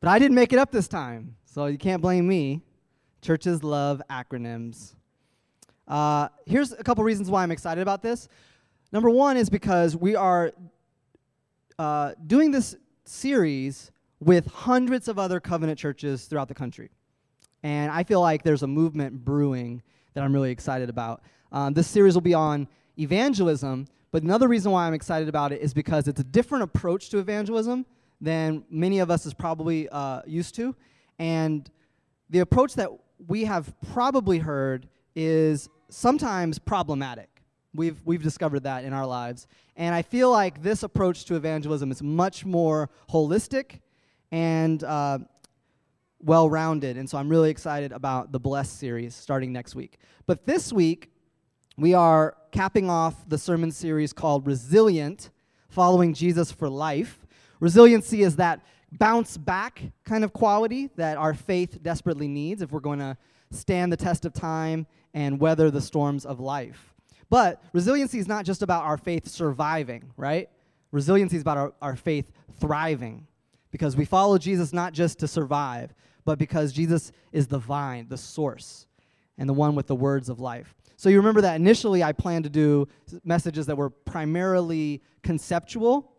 But I didn't make it up this time, so you can't blame me. Churches love acronyms. Uh, here's a couple reasons why I'm excited about this. Number one is because we are uh, doing this series with hundreds of other covenant churches throughout the country. And I feel like there's a movement brewing that I'm really excited about. Um, this series will be on evangelism, but another reason why I'm excited about it is because it's a different approach to evangelism than many of us is probably uh, used to. And the approach that we have probably heard is sometimes problematic. We've, we've discovered that in our lives. And I feel like this approach to evangelism is much more holistic and uh, well rounded. And so I'm really excited about the Blessed series starting next week. But this week, we are capping off the sermon series called Resilient Following Jesus for Life. Resiliency is that bounce back kind of quality that our faith desperately needs if we're going to stand the test of time and weather the storms of life. But resiliency is not just about our faith surviving, right? Resiliency is about our, our faith thriving because we follow Jesus not just to survive, but because Jesus is the vine, the source, and the one with the words of life. So you remember that initially I planned to do messages that were primarily conceptual,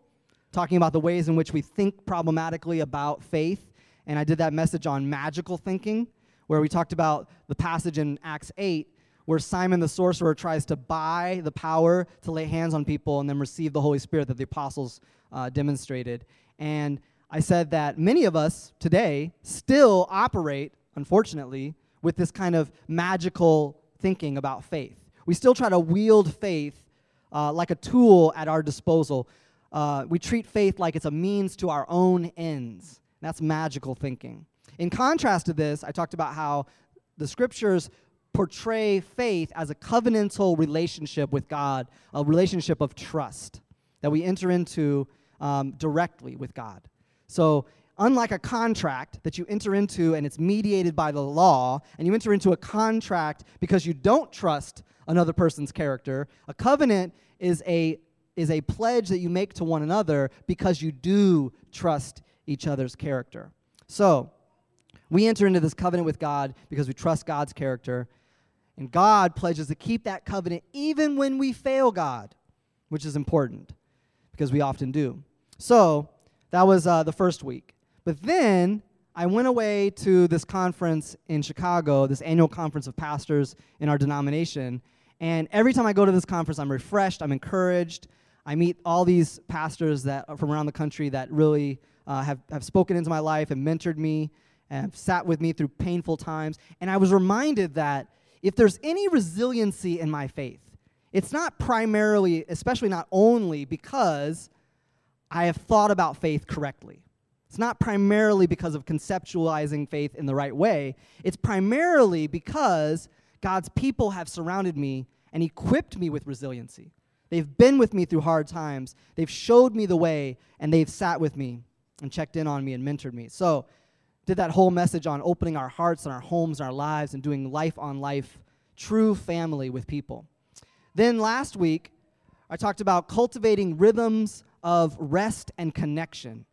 talking about the ways in which we think problematically about faith. And I did that message on magical thinking, where we talked about the passage in Acts 8 where Simon the sorcerer tries to buy the power to lay hands on people and then receive the Holy Spirit that the apostles uh, demonstrated. And I said that many of us today still operate, unfortunately, with this kind of magical thinking about faith. We still try to wield faith uh, like a tool at our disposal. Uh, we treat faith like it's a means to our own ends. That's magical thinking. In contrast to this, I talked about how the scriptures portray faith as a covenantal relationship with God, a relationship of trust that we enter into um, directly with God. So, unlike a contract that you enter into and it's mediated by the law, and you enter into a contract because you don't trust another person's character, a covenant is a is a pledge that you make to one another because you do trust each other's character. So, we enter into this covenant with God because we trust God's character and God pledges to keep that covenant even when we fail God, which is important because we often do. So that was uh, the first week. But then I went away to this conference in Chicago, this annual conference of pastors in our denomination. And every time I go to this conference, I'm refreshed, I'm encouraged. I meet all these pastors that from around the country that really uh, have, have spoken into my life and mentored me and have sat with me through painful times. And I was reminded that if there's any resiliency in my faith, it's not primarily, especially not only because I have thought about faith correctly. It's not primarily because of conceptualizing faith in the right way. It's primarily because God's people have surrounded me and equipped me with resiliency. They've been with me through hard times. They've showed me the way and they've sat with me and checked in on me and mentored me. So did that whole message on opening our hearts and our homes and our lives and doing life on life, true family with people. Then last week, I talked about cultivating rhythms of rest and connection.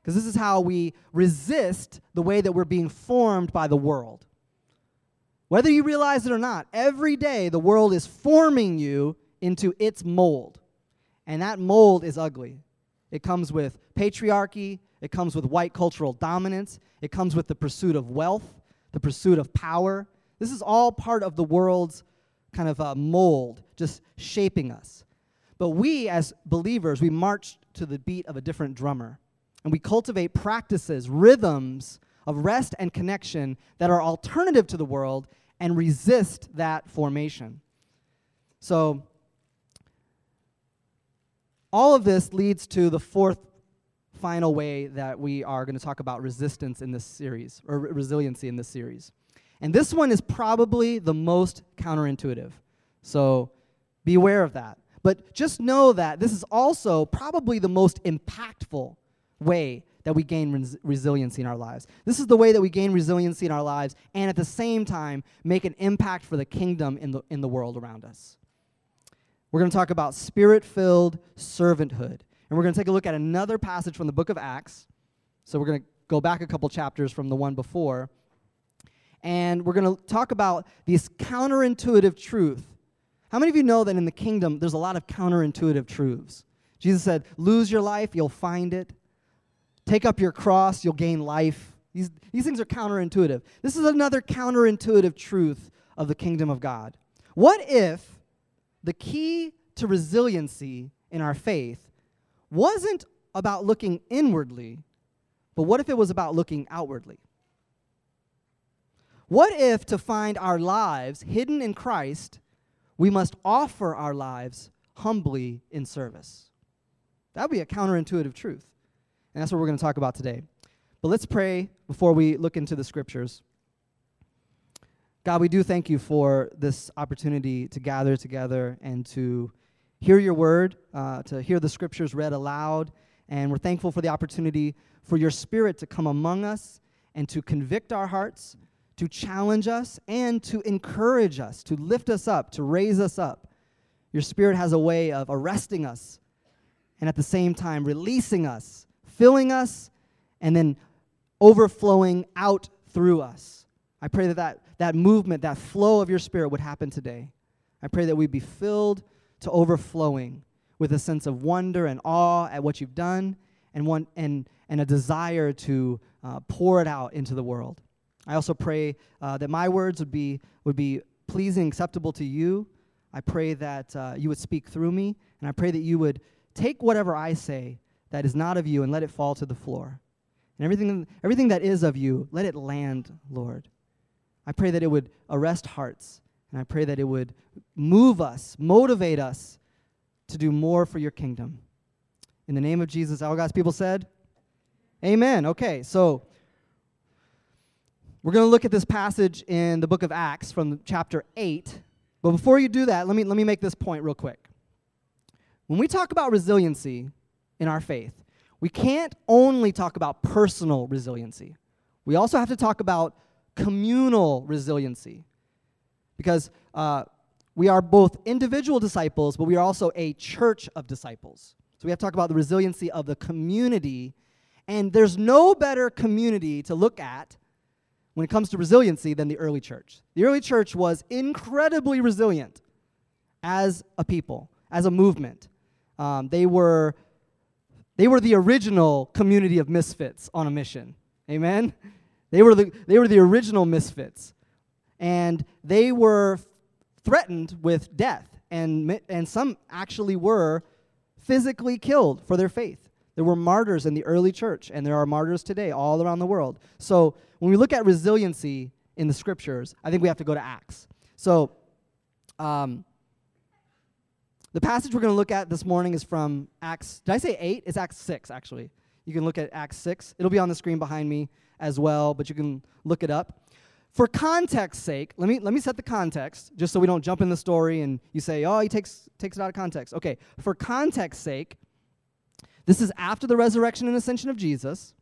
Because this is how we resist the way that we're being formed by the world. Whether you realize it or not, every day the world is forming you into its mold. And that mold is ugly. It comes with patriarchy, it comes with white cultural dominance. It comes with the pursuit of wealth, the pursuit of power. This is all part of the world's kind of uh, mold, just shaping us. But we, as believers, we march to the beat of a different drummer. And we cultivate practices, rhythms of rest and connection that are alternative to the world and resist that formation. So, all of this leads to the fourth final way that we are going to talk about resistance in this series, or resiliency in this series. And this one is probably the most counterintuitive. So be aware of that. But just know that this is also probably the most impactful way that we gain res- resiliency in our lives. This is the way that we gain resiliency in our lives and at the same time make an impact for the kingdom in the, in the world around us. We're going to talk about spirit filled servanthood. And we're going to take a look at another passage from the book of Acts. So we're going to go back a couple chapters from the one before. And we're going to talk about this counterintuitive truth. How many of you know that in the kingdom there's a lot of counterintuitive truths? Jesus said, Lose your life, you'll find it. Take up your cross, you'll gain life. These, these things are counterintuitive. This is another counterintuitive truth of the kingdom of God. What if the key to resiliency in our faith wasn't about looking inwardly, but what if it was about looking outwardly? What if to find our lives hidden in Christ, we must offer our lives humbly in service? That would be a counterintuitive truth. And that's what we're going to talk about today. But let's pray before we look into the scriptures. God, we do thank you for this opportunity to gather together and to hear your word, uh, to hear the scriptures read aloud. And we're thankful for the opportunity for your spirit to come among us and to convict our hearts, to challenge us, and to encourage us, to lift us up, to raise us up. Your spirit has a way of arresting us and at the same time releasing us, filling us, and then overflowing out through us. I pray that, that that movement, that flow of your spirit would happen today. I pray that we'd be filled to overflowing with a sense of wonder and awe at what you've done and, one, and, and a desire to uh, pour it out into the world. I also pray uh, that my words would be, would be pleasing, acceptable to you. I pray that uh, you would speak through me, and I pray that you would take whatever I say that is not of you and let it fall to the floor. And everything, everything that is of you, let it land, Lord. I pray that it would arrest hearts, and I pray that it would move us, motivate us to do more for your kingdom. In the name of Jesus, all God's people said, Amen. Okay, so we're going to look at this passage in the book of Acts from chapter 8. But before you do that, let me, let me make this point real quick. When we talk about resiliency in our faith, we can't only talk about personal resiliency. We also have to talk about communal resiliency. Because uh, we are both individual disciples, but we are also a church of disciples. So we have to talk about the resiliency of the community. And there's no better community to look at when it comes to resiliency than the early church. The early church was incredibly resilient as a people, as a movement. Um, they were they were the original community of misfits on a mission. Amen. They were the, they were the original misfits. And they were threatened with death. And, and some actually were physically killed for their faith. There were martyrs in the early church, and there are martyrs today all around the world. So when we look at resiliency in the scriptures, I think we have to go to Acts. So um, the passage we're going to look at this morning is from Acts. Did I say 8? It's Acts 6, actually. You can look at Acts 6. It'll be on the screen behind me as well, but you can look it up. For context sake, let me let me set the context just so we don't jump in the story and you say, "Oh, he takes takes it out of context." Okay, for context sake, this is after the resurrection and ascension of Jesus.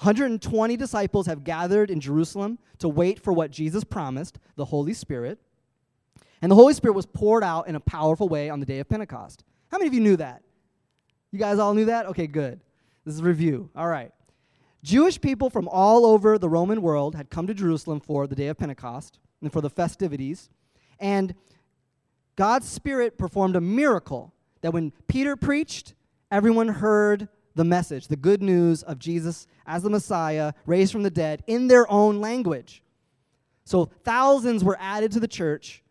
120 disciples have gathered in Jerusalem to wait for what Jesus promised, the Holy Spirit. And the Holy Spirit was poured out in a powerful way on the day of Pentecost. How many of you knew that? You guys all knew that? Okay, good. This is review. All right. Jewish people from all over the Roman world had come to Jerusalem for the day of Pentecost and for the festivities. And God's Spirit performed a miracle that when Peter preached, everyone heard the message, the good news of Jesus as the Messiah, raised from the dead, in their own language. So thousands were added to the church,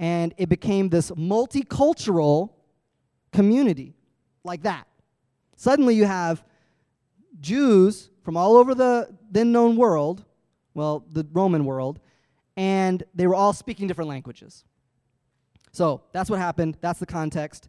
and it became this multicultural community like that. Suddenly you have Jews from all over the then known world, well, the Roman world, and they were all speaking different languages. So that's what happened. That's the context.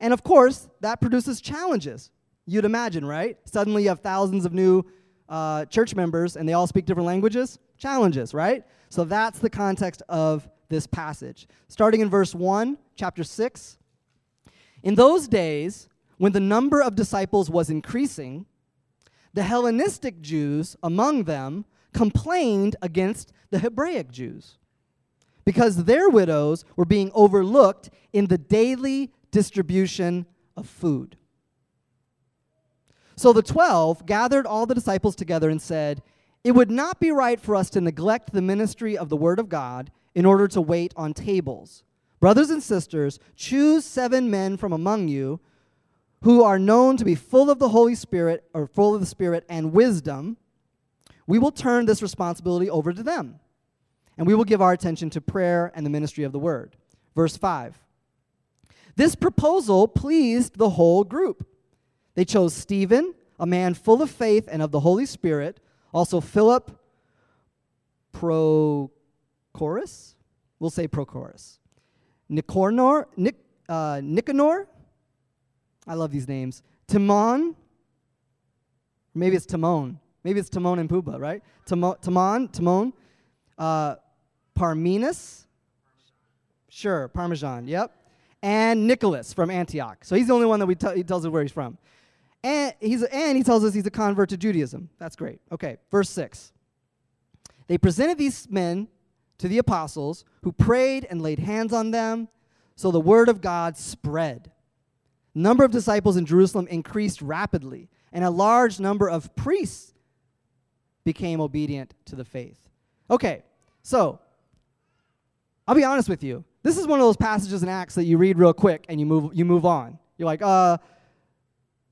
And of course, that produces challenges. You'd imagine, right? Suddenly you have thousands of new uh, church members and they all speak different languages. Challenges, right? So that's the context of this passage. Starting in verse 1, chapter 6. In those days, when the number of disciples was increasing, the Hellenistic Jews among them complained against the Hebraic Jews because their widows were being overlooked in the daily distribution of food. So the twelve gathered all the disciples together and said, It would not be right for us to neglect the ministry of the word of God in order to wait on tables. Brothers and sisters, choose seven men from among you who are known to be full of the Holy Spirit or full of the Spirit and wisdom. We will turn this responsibility over to them, and we will give our attention to prayer and the ministry of the word. Verse 5. This proposal pleased the whole group. They chose Stephen, a man full of faith and of the Holy Spirit, also Philip, Prochorus, we'll say Prochorus, Nicanor, Nic, uh, Nicanor, I love these names, Timon, maybe it's Timon, maybe it's Timon and Pumbaa, right? Timon, Timon, Timon, uh, Parmenas, sure, Parmesan, yep, and Nicholas from Antioch. So he's the only one that we t- he tells us where he's from. And, he's and he tells us he's a convert to Judaism. That's great. Okay, verse 6. They presented these men to the apostles, who prayed and laid hands on them, so the word of God spread. Number of disciples in Jerusalem increased rapidly, and a large number of priests became obedient to the faith. Okay, so I'll be honest with you. This is one of those passages in Acts that you read real quick and you move you move on. You're like, uh,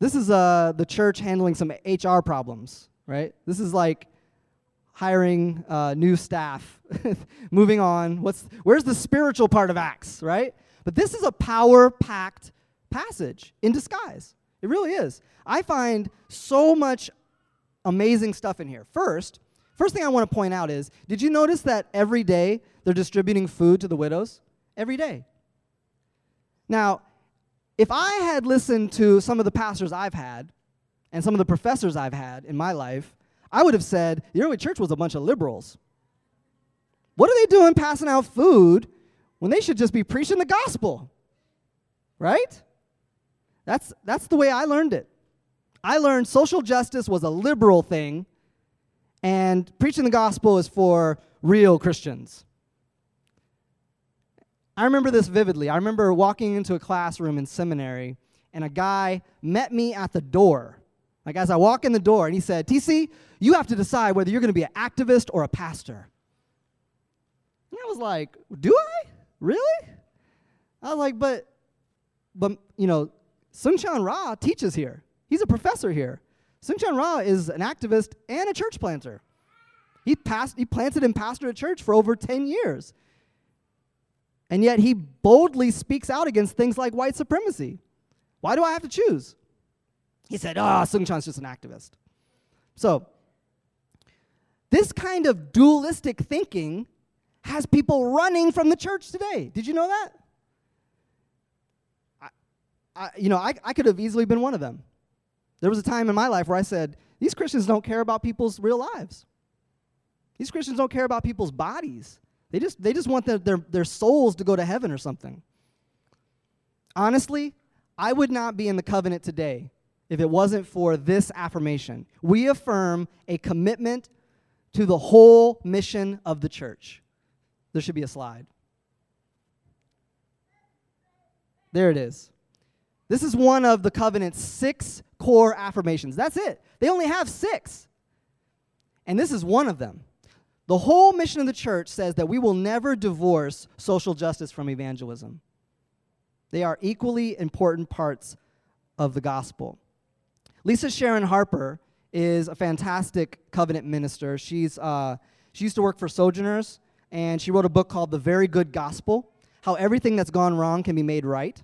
this is uh, the church handling some HR problems, right? This is like hiring uh, new staff, moving on. What's where's the spiritual part of Acts, right? But this is a power-packed passage in disguise. It really is. I find so much amazing stuff in here. First, first thing I want to point out is, did you notice that every day they're distributing food to the widows? Every day. Now, if I had listened to some of the pastors I've had and some of the professors I've had in my life, I would have said the early church was a bunch of liberals. What are they doing passing out food when they should just be preaching the gospel? Right? That's, that's the way I learned it. I learned social justice was a liberal thing, and preaching the gospel is for real Christians. I remember this vividly. I remember walking into a classroom in seminary, and a guy met me at the door. Like, as I walk in the door, and he said, TC, you have to decide whether you're going to be an activist or a pastor. And I was like, Do I? Really? I was like, But, but you know, Soong-Chan Rah teaches here. He's a professor here. Soong-Chan Rah is an activist and a church planter. He, passed, he planted and pastored a church for over 10 years. And yet he boldly speaks out against things like white supremacy. Why do I have to choose? He said, ah, oh, Soong-Chan's just an activist. So, this kind of dualistic thinking has people running from the church today. Did you know that? I, you know, I, I could have easily been one of them. There was a time in my life where I said, these Christians don't care about people's real lives. These Christians don't care about people's bodies. They just, they just want their, their souls to go to heaven or something. Honestly, I would not be in the covenant today if it wasn't for this affirmation. We affirm a commitment to the whole mission of the church. There should be a slide. There it is. This is one of the covenant's six core affirmations. That's it. They only have six. And this is one of them. The whole mission of the church says that we will never divorce social justice from evangelism. They are equally important parts of the gospel. Lisa Sharon Harper is a fantastic covenant minister. She's, uh, she used to work for Sojourners, and she wrote a book called The Very Good Gospel How Everything That's Gone Wrong Can Be Made Right.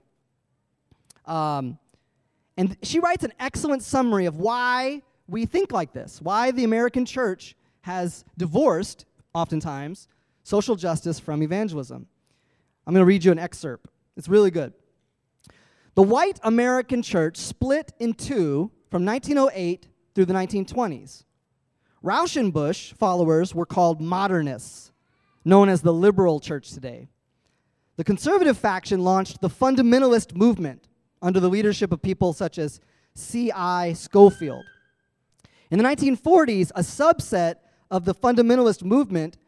Um, and she writes an excellent summary of why we think like this, why the American church has divorced, oftentimes, social justice from evangelism. I'm going to read you an excerpt. It's really good. The white American church split in two from 1908 through the 1920s. Rauschenbusch followers were called modernists, known as the liberal church today. The conservative faction launched the fundamentalist movement under the leadership of people such as C.I. Scofield. In the 1940s, a subset of the fundamentalist movement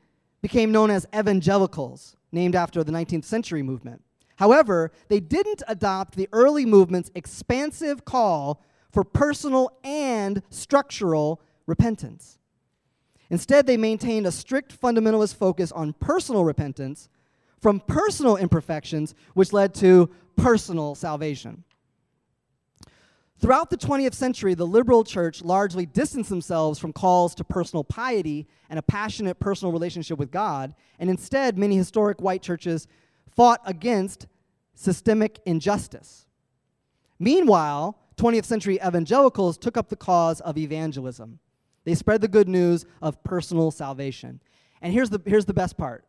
became known as evangelicals, named after the 19th century movement. However, they didn't adopt the early movement's expansive call for personal and structural repentance. Instead, they maintained a strict fundamentalist focus on personal repentance from personal imperfections, which led to personal salvation. Throughout the 20th century, the liberal church largely distanced themselves from calls to personal piety and a passionate personal relationship with God, and instead, many historic white churches fought against systemic injustice. Meanwhile, 20th century evangelicals took up the cause of evangelism. They spread the good news of personal salvation. And here's the, here's the best part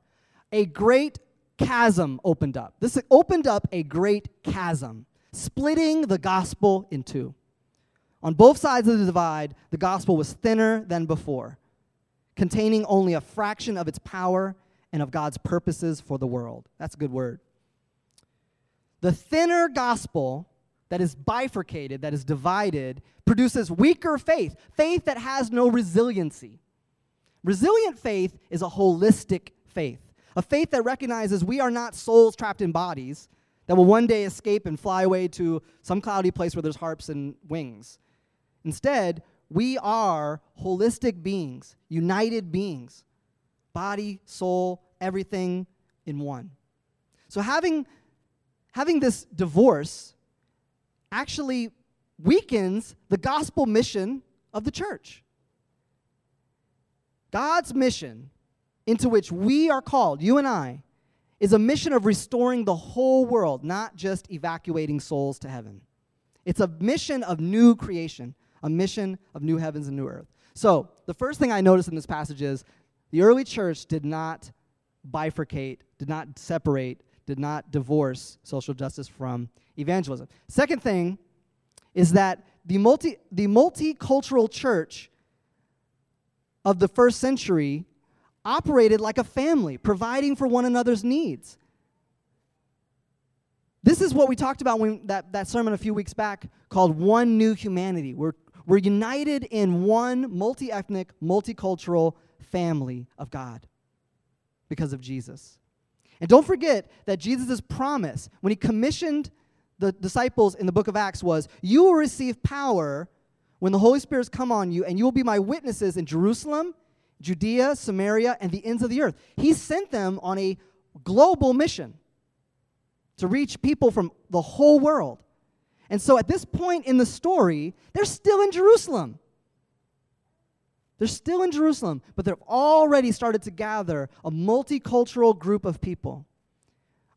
a great chasm opened up. This opened up a great chasm, splitting the gospel in two. On both sides of the divide, the gospel was thinner than before, containing only a fraction of its power and of God's purposes for the world. That's a good word. The thinner gospel that is bifurcated, that is divided, produces weaker faith, faith that has no resiliency. Resilient faith is a holistic faith, a faith that recognizes we are not souls trapped in bodies that will one day escape and fly away to some cloudy place where there's harps and wings. Instead, we are holistic beings, united beings, body, soul, everything in one. So having having this divorce actually weakens the gospel mission of the church. God's mission, into which we are called, you and I, is a mission of restoring the whole world, not just evacuating souls to heaven. It's a mission of new creation, a mission of new heavens and new earth. So, the first thing I notice in this passage is the early church did not bifurcate, did not separate, did not divorce social justice from evangelism. Second thing is that the, multi, the multicultural church of the first century operated like a family, providing for one another's needs. This is what we talked about when that, that sermon a few weeks back called One New Humanity. We're, we're united in one multi ethnic, multicultural family of God because of Jesus. And don't forget that Jesus' promise when he commissioned the disciples in the book of Acts was, You will receive power when the Holy Spirit has come on you, and you will be my witnesses in Jerusalem, Judea, Samaria, and the ends of the earth. He sent them on a global mission to reach people from the whole world. And so at this point in the story, they're still in Jerusalem. They're still in Jerusalem, but they've already started to gather a multicultural group of people.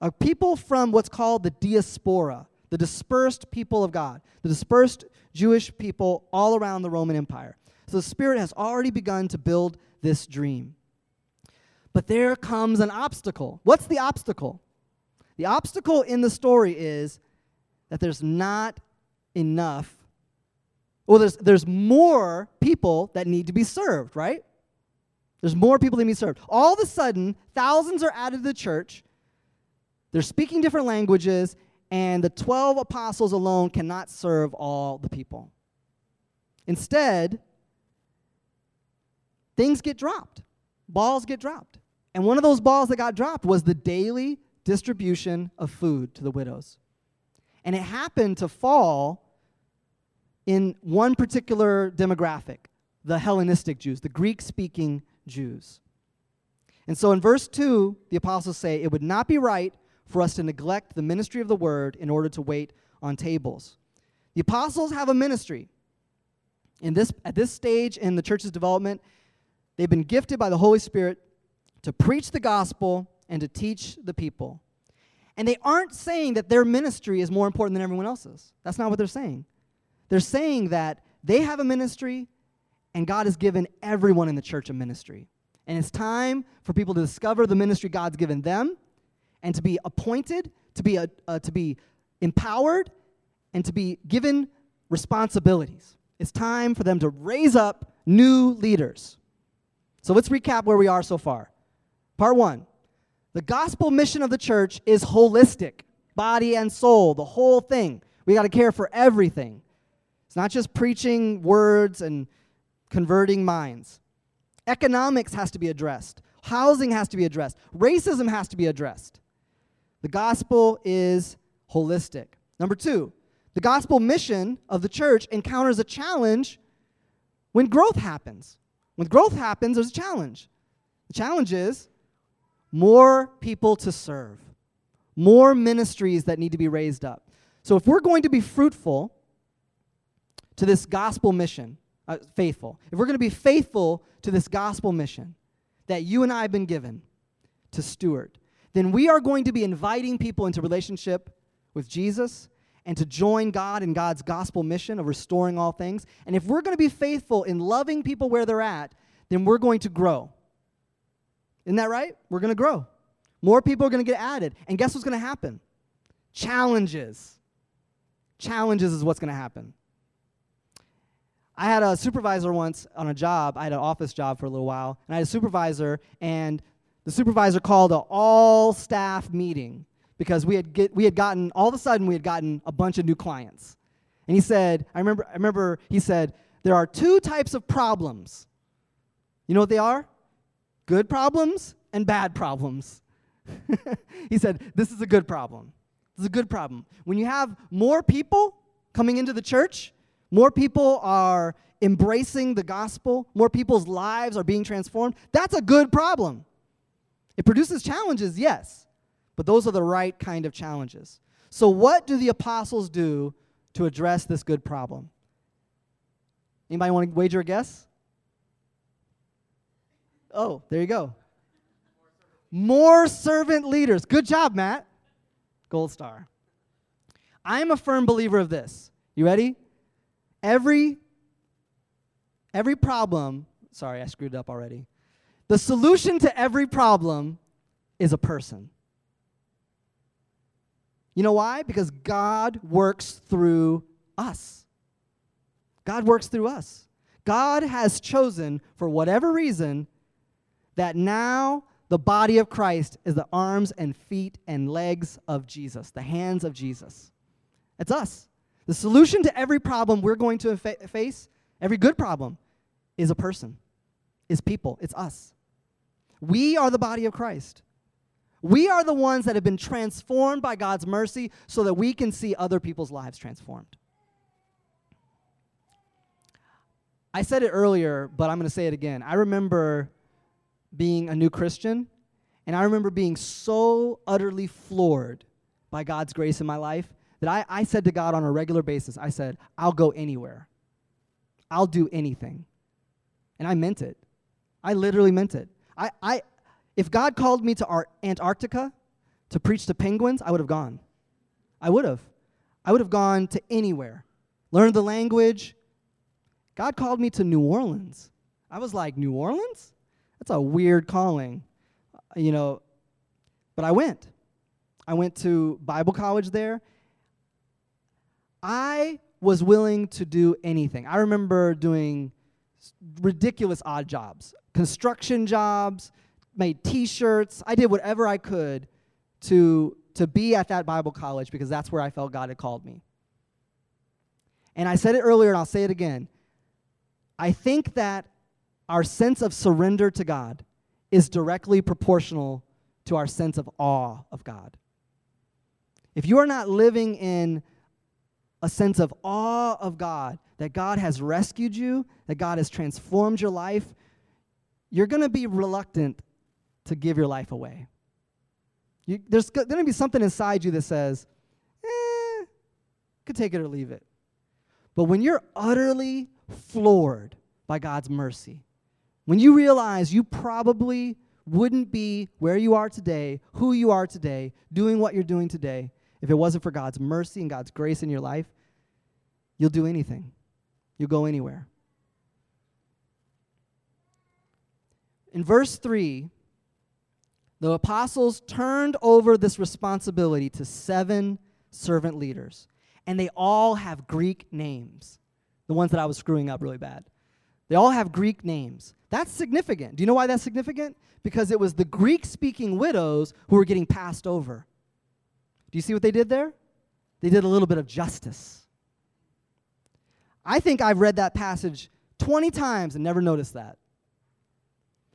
A people from what's called the diaspora, the dispersed people of God, the dispersed Jewish people all around the Roman Empire. So the Spirit has already begun to build this dream. But there comes an obstacle. What's the obstacle? The obstacle in the story is that there's not enough. Well, there's, there's more people that need to be served, right? There's more people that need to be served. All of a sudden, thousands are added to the church. They're speaking different languages, and the 12 apostles alone cannot serve all the people. Instead, things get dropped, balls get dropped. And one of those balls that got dropped was the daily distribution of food to the widows. And it happened to fall in one particular demographic the Hellenistic Jews, the Greek speaking Jews. And so in verse 2, the apostles say, It would not be right for us to neglect the ministry of the word in order to wait on tables. The apostles have a ministry. In this, at this stage in the church's development, they've been gifted by the Holy Spirit to preach the gospel and to teach the people. And they aren't saying that their ministry is more important than everyone else's. That's not what they're saying. They're saying that they have a ministry and God has given everyone in the church a ministry. And it's time for people to discover the ministry God's given them and to be appointed, to be, a, uh, to be empowered, and to be given responsibilities. It's time for them to raise up new leaders. So let's recap where we are so far. Part one the gospel mission of the church is holistic body and soul, the whole thing. We got to care for everything. It's not just preaching words and converting minds. Economics has to be addressed, housing has to be addressed, racism has to be addressed. The gospel is holistic. Number two, The gospel mission of the church encounters a challenge when growth happens. When growth happens, there's a challenge. The challenge is more people to serve, more ministries that need to be raised up. So if we're going to be fruitful to this gospel mission, uh, faithful, if we're going to be faithful to this gospel mission that you and I have been given to steward, then we are going to be inviting people into relationship with Jesus and to join God in God's gospel mission of restoring all things. And if we're going to be faithful in loving people where they're at, then we're going to grow. Isn't that right? We're going to grow. More people are going to get added. And guess what's going to happen? Challenges. Challenges is what's going to happen. I had a supervisor once on a job. I had an office job for a little while, and I had a supervisor, and the supervisor called an all staff meeting because we had, get, we had gotten, all of a sudden, we had gotten a bunch of new clients. And he said, I remember, I remember he said, there are two types of problems. You know what they are? Good problems and bad problems. he said, This is a good problem. This is a good problem. When you have more people coming into the church, more people are embracing the gospel, more people's lives are being transformed, that's a good problem. It produces challenges, yes, but those are the right kind of challenges. So, what do the apostles do to address this good problem? Anybody want to wager a guess? Oh, there you go. More servant leaders. Good job, Matt. Gold star. I am a firm believer of this. You ready? Every every problem, sorry, I screwed up already. The solution to every problem is a person. You know why? Because God works through us. God works through us. God has chosen, for whatever reason, that now the body of Christ is the arms and feet and legs of Jesus, the hands of Jesus. It's us. The solution to every problem we're going to fa- face, every good problem, is a person, is people, it's us. We are the body of Christ. We are the ones that have been transformed by God's mercy so that we can see other people's lives transformed. I said it earlier, but I'm going to say it again. I remember being a new Christian, and I remember being so utterly floored by God's grace in my life that I, I said to God on a regular basis, I said, I'll go anywhere. I'll do anything. And I meant it. I literally meant it. I, I, if God called me to Antarctica to preach to penguins, I would have gone. I would have. I would have gone to anywhere, learned the language. God called me to New Orleans. I was like, New Orleans? That's a weird calling, uh, you know. But I went. I went to Bible college there. I was willing to do anything. I remember doing ridiculous odd jobs, construction jobs, made t-shirts. I did whatever I could to to be at that Bible college because that's where I felt God had called me. And I said it earlier and I'll say it again. I think that our sense of surrender to God is directly proportional to our sense of awe of God. If you are not living in a sense of awe of God, that God has rescued you, that God has transformed your life, you're going to be reluctant to give your life away. You, there's going to be something inside you that says, eh, could take it or leave it. But when you're utterly floored by God's mercy, when you realize you probably wouldn't be where you are today, who you are today, doing what you're doing today, if it wasn't for God's mercy and God's grace in your life, you'll do anything. You'll go anywhere. In verse 3, the apostles turned over this responsibility to seven servant leaders, and they all have Greek names, the ones that I was screwing up really bad. They all have Greek names. That's significant. Do you know why that's significant? Because it was the Greek speaking widows who were getting passed over. Do you see what they did there? They did a little bit of justice. I think I've read that passage 20 times and never noticed that.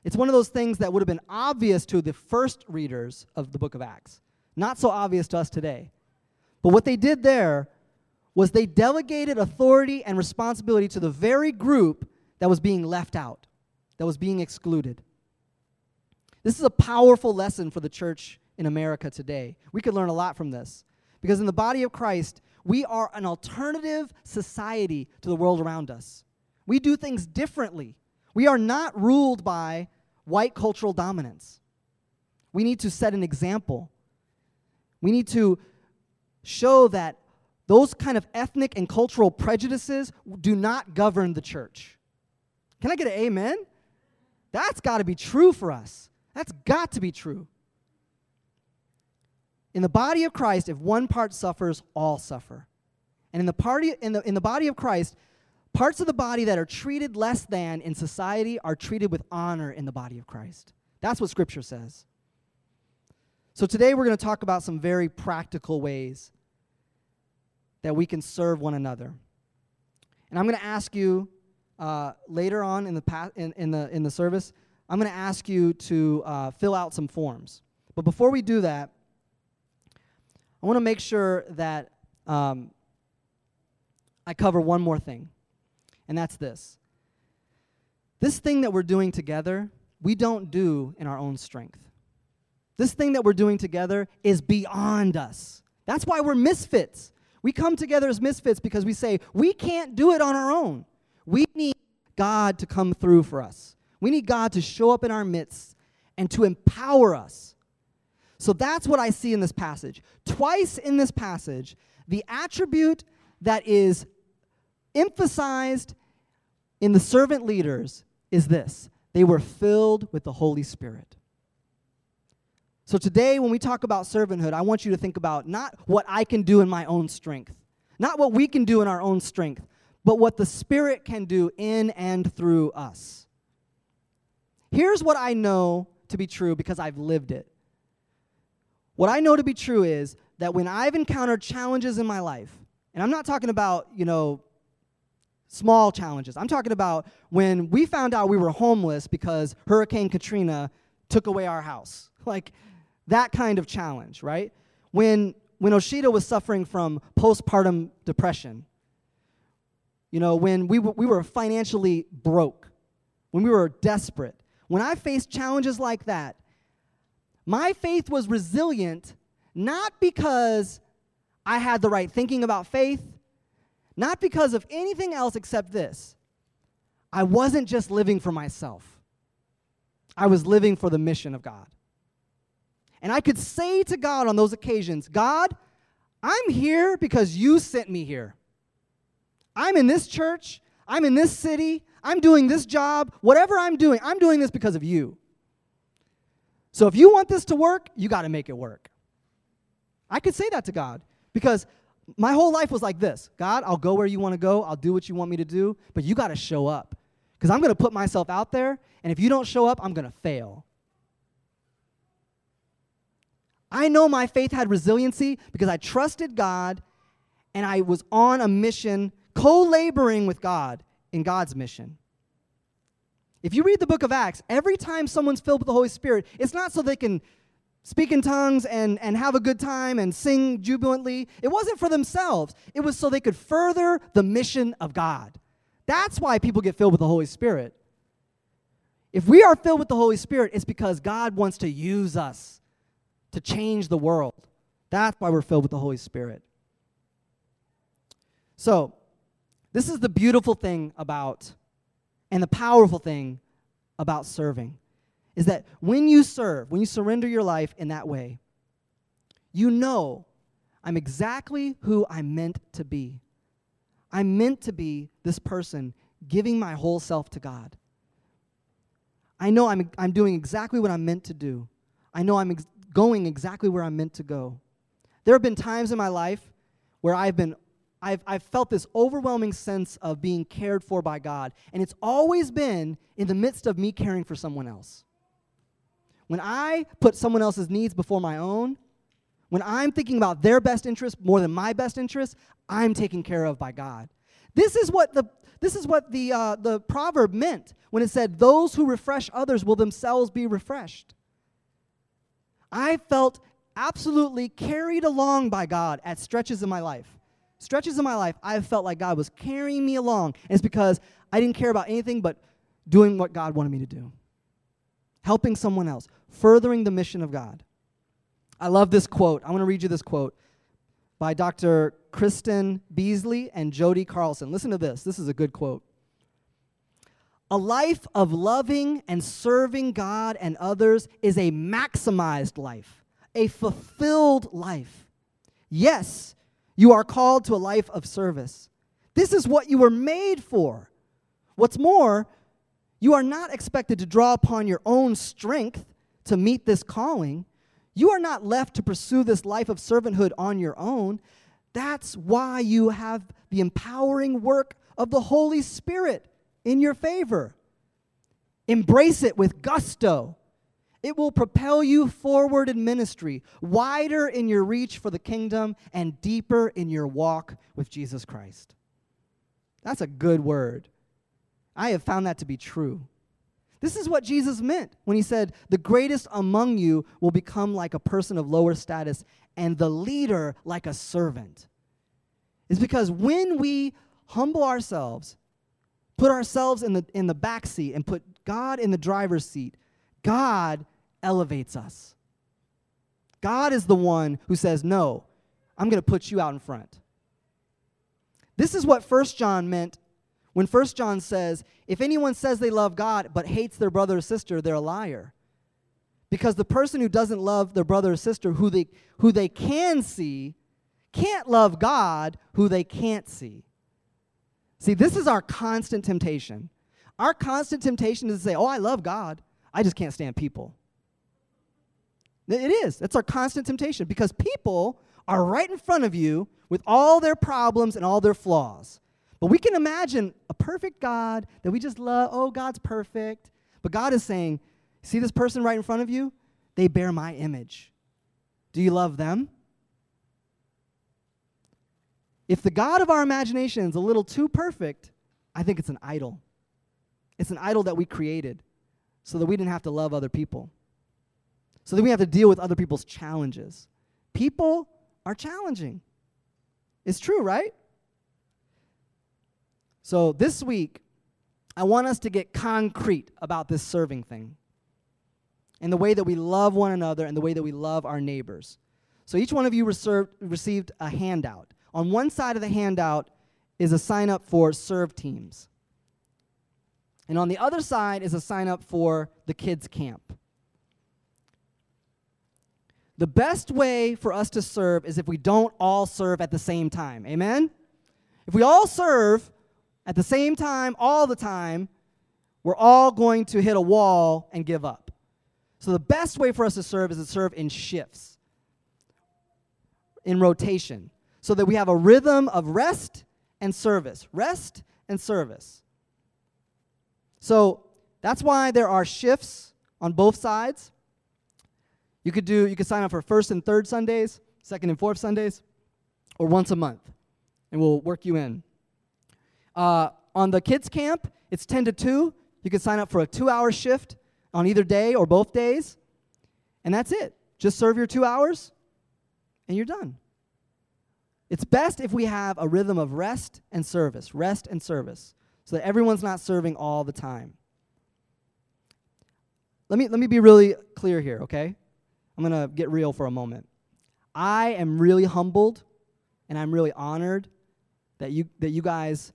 It's one of those things that would have been obvious to the first readers of the book of Acts, not so obvious to us today. But what they did there was they delegated authority and responsibility to the very group that was being left out, that was being excluded. This is a powerful lesson for the church in America today. We could learn a lot from this because in the body of Christ, we are an alternative society to the world around us. We do things differently. We are not ruled by white cultural dominance. We need to set an example. We need to show that those kind of ethnic and cultural prejudices do not govern the church. Can I get an amen? That's got to be true for us. That's got to be true. In the body of Christ, if one part suffers, all suffer. And in the, party, in the, in the body of Christ, parts of the body that are treated less than in society are treated with honor in the body of Christ. That's what Scripture says. So today we're going to talk about some very practical ways that we can serve one another. And I'm going to ask you uh, later on in the, pa- in, in, the, in the service, I'm going to ask you to uh, fill out some forms. But before we do that, I want to make sure that um, I cover one more thing, and that's this. This thing that we're doing together, we don't do in our own strength. This thing that we're doing together is beyond us. That's why we're misfits. We come together as misfits because we say, we can't do it on our own. We need God to come through for us. We need God to show up in our midst and to empower us. So that's what I see in this passage. Twice in this passage, the attribute that is emphasized in the servant leaders is this they were filled with the Holy Spirit. So today, when we talk about servanthood, I want you to think about not what I can do in my own strength, not what we can do in our own strength, but what the Spirit can do in and through us. Here's what I know to be true because I've lived it. What I know to be true is that when I've encountered challenges in my life, and I'm not talking about, you know, small challenges. I'm talking about when we found out we were homeless because Hurricane Katrina took away our house. Like that kind of challenge, right? When when Oshita was suffering from postpartum depression, you know, when we, w- we were financially broke, when we were desperate, when I faced challenges like that, my faith was resilient not because I had the right thinking about faith, not because of anything else except this. I wasn't just living for myself, I was living for the mission of God. And I could say to God on those occasions, God, I'm here because you sent me here. I'm in this church, I'm in this city, I'm doing this job, whatever I'm doing, I'm doing this because of you. So if you want this to work, you got to make it work. I could say that to God because my whole life was like this God, I'll go where you want to go, I'll do what you want me to do, but you got to show up because I'm going to put myself out there, and if you don't show up, I'm going to fail. I know my faith had resiliency because I trusted God and I was on a mission, co laboring with God in God's mission. If you read the book of Acts, every time someone's filled with the Holy Spirit, it's not so they can speak in tongues and, and have a good time and sing jubilantly. It wasn't for themselves, it was so they could further the mission of God. That's why people get filled with the Holy Spirit. If we are filled with the Holy Spirit, it's because God wants to use us to change the world. That's why we're filled with the Holy Spirit. So, this is the beautiful thing about and the powerful thing about serving is that when you serve, when you surrender your life in that way, you know I'm exactly who I'm meant to be. I'm meant to be this person giving my whole self to God. I know I'm, I'm doing exactly what I'm meant to do. I know I'm ex- going exactly where I'm meant to go. There have been times in my life where I've been I've, I've felt this overwhelming sense of being cared for by God, and it's always been in the midst of me caring for someone else. When I put someone else's needs before my own, when I'm thinking about their best interest more than my best interest, I'm taken care of by God. This is what the this is what the uh, the proverb meant when it said, "Those who refresh others will themselves be refreshed." I felt absolutely carried along by God at stretches in my life. stretches in my life, I felt like God was carrying me along. And it's because I didn't care about anything but doing what God wanted me to do, helping someone else, furthering the mission of God. I love this quote. I want to read you this quote by Dr. Kristen Beasley and Jody Carlson. Listen to this. This is a good quote. A life of loving and serving God and others is a maximized life, a fulfilled life. Yes, you are called to a life of service. This is what you were made for. What's more, you are not expected to draw upon your own strength to meet this calling. You are not left to pursue this life of servanthood on your own. That's why you have the empowering work of the Holy Spirit in your favor. Embrace it with gusto. It will propel you forward in ministry, wider in your reach for the kingdom, and deeper in your walk with Jesus Christ. That's a good word. I have found that to be true. This is what Jesus meant when he said, The greatest among you will become like a person of lower status, and the leader like a servant. It's because when we humble ourselves put ourselves in the, in the back seat and put God in the driver's seat, God elevates us. God is the one who says, No, I'm going to put you out in front. This is what First John meant when First John says, If anyone says they love God but hates their brother or sister, they're a liar. Because the person who doesn't love their brother or sister who they, who they can see can't love God who they can't see. See, this is our constant temptation. Our constant temptation is to say, Oh, I love God. I just can't stand people. It is. That's our constant temptation because people are right in front of you with all their problems and all their flaws. But we can imagine a perfect God that we just love. Oh, God's perfect. But God is saying, See this person right in front of you? They bear my image. Do you love them? If the God of our imagination is a little too perfect, I think it's an idol. It's an idol that we created so that we didn't have to love other people, so that we have to deal with other people's challenges. People are challenging. It's true, right? So this week, I want us to get concrete about this serving thing and the way that we love one another and the way that we love our neighbors. So each one of you reserved, received a handout. On one side of the handout is a sign up for serve teams. And on the other side is a sign up for the kids' camp. The best way for us to serve is if we don't all serve at the same time. Amen? If we all serve at the same time, all the time, we're all going to hit a wall and give up. So the best way for us to serve is to serve in shifts, in rotation so that we have a rhythm of rest and service. Rest and service. So that's why there are shifts on both sides. You could do you could sign up for first and third Sundays, second and fourth Sundays, or once a month, and we'll work you in. Uh, on the kids camp, it's 10 to 2. You can sign up for a two-hour shift on either day or both days, and that's it. Just serve your two hours, and you're done. It's best if we have a rhythm of rest and service, rest and service, so that everyone's not serving all the time. Let me, let me be really clear here, okay? I'm going to get real for a moment. I am really humbled and I'm really honored that you, that you guys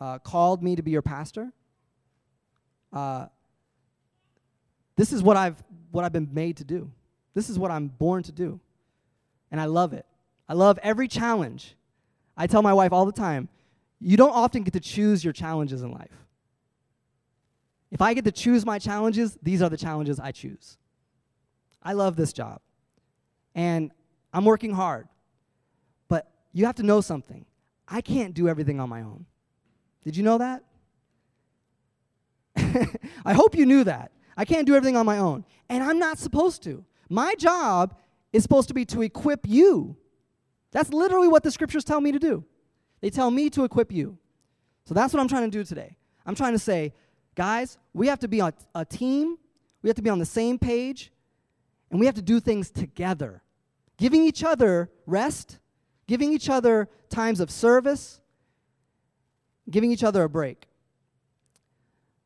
uh, called me to be your pastor. Uh, this is what I've, what I've been made to do. This is what I'm born to do. And I love it. I love every challenge. I tell my wife all the time, you don't often get to choose your challenges in life. If I get to choose my challenges, these are the challenges I choose. I love this job. And I'm working hard. But you have to know something. I can't do everything on my own. Did you know that? I hope you knew that. I can't do everything on my own. And I'm not supposed to. My job is supposed to be to equip you that's literally what the scriptures tell me to do. They tell me to equip you. So that's what I'm trying to do today. I'm trying to say, guys, we have to be a, a team, we have to be on the same page, and we have to do things together. Giving each other rest, giving each other times of service, giving each other a break.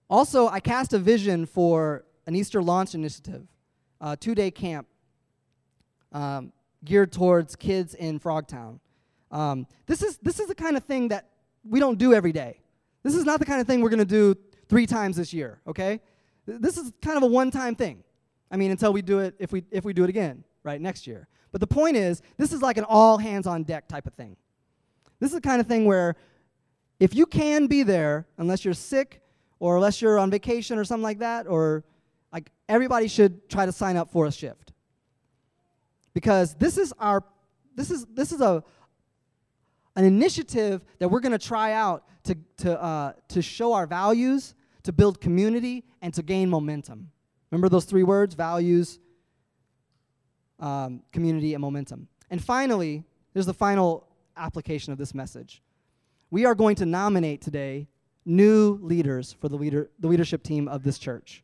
Also, I cast a vision for an Easter launch initiative, a two day camp um, geared towards kids in Frogtown. Um, this, is, this is the kind of thing that we don't do every day. This is not the kind of thing we're going to do three times this year, okay? This is kind of a one time thing. I mean, until we do it, if we, if we do it again, right, next year. But the point is, this is like an all hands on deck type of thing. This is the kind of thing where if you can be there, unless you're sick or unless you're on vacation or something like that, or like everybody should try to sign up for a shift. Because this is our this is this is a an initiative that we're going to try out to to uh, to show our values, to build community, and to gain momentum. Remember those three words: values, um, community, and momentum. And finally, there's the final application of this message. We are going to nominate today new leaders for the, leader, the leadership team of this church.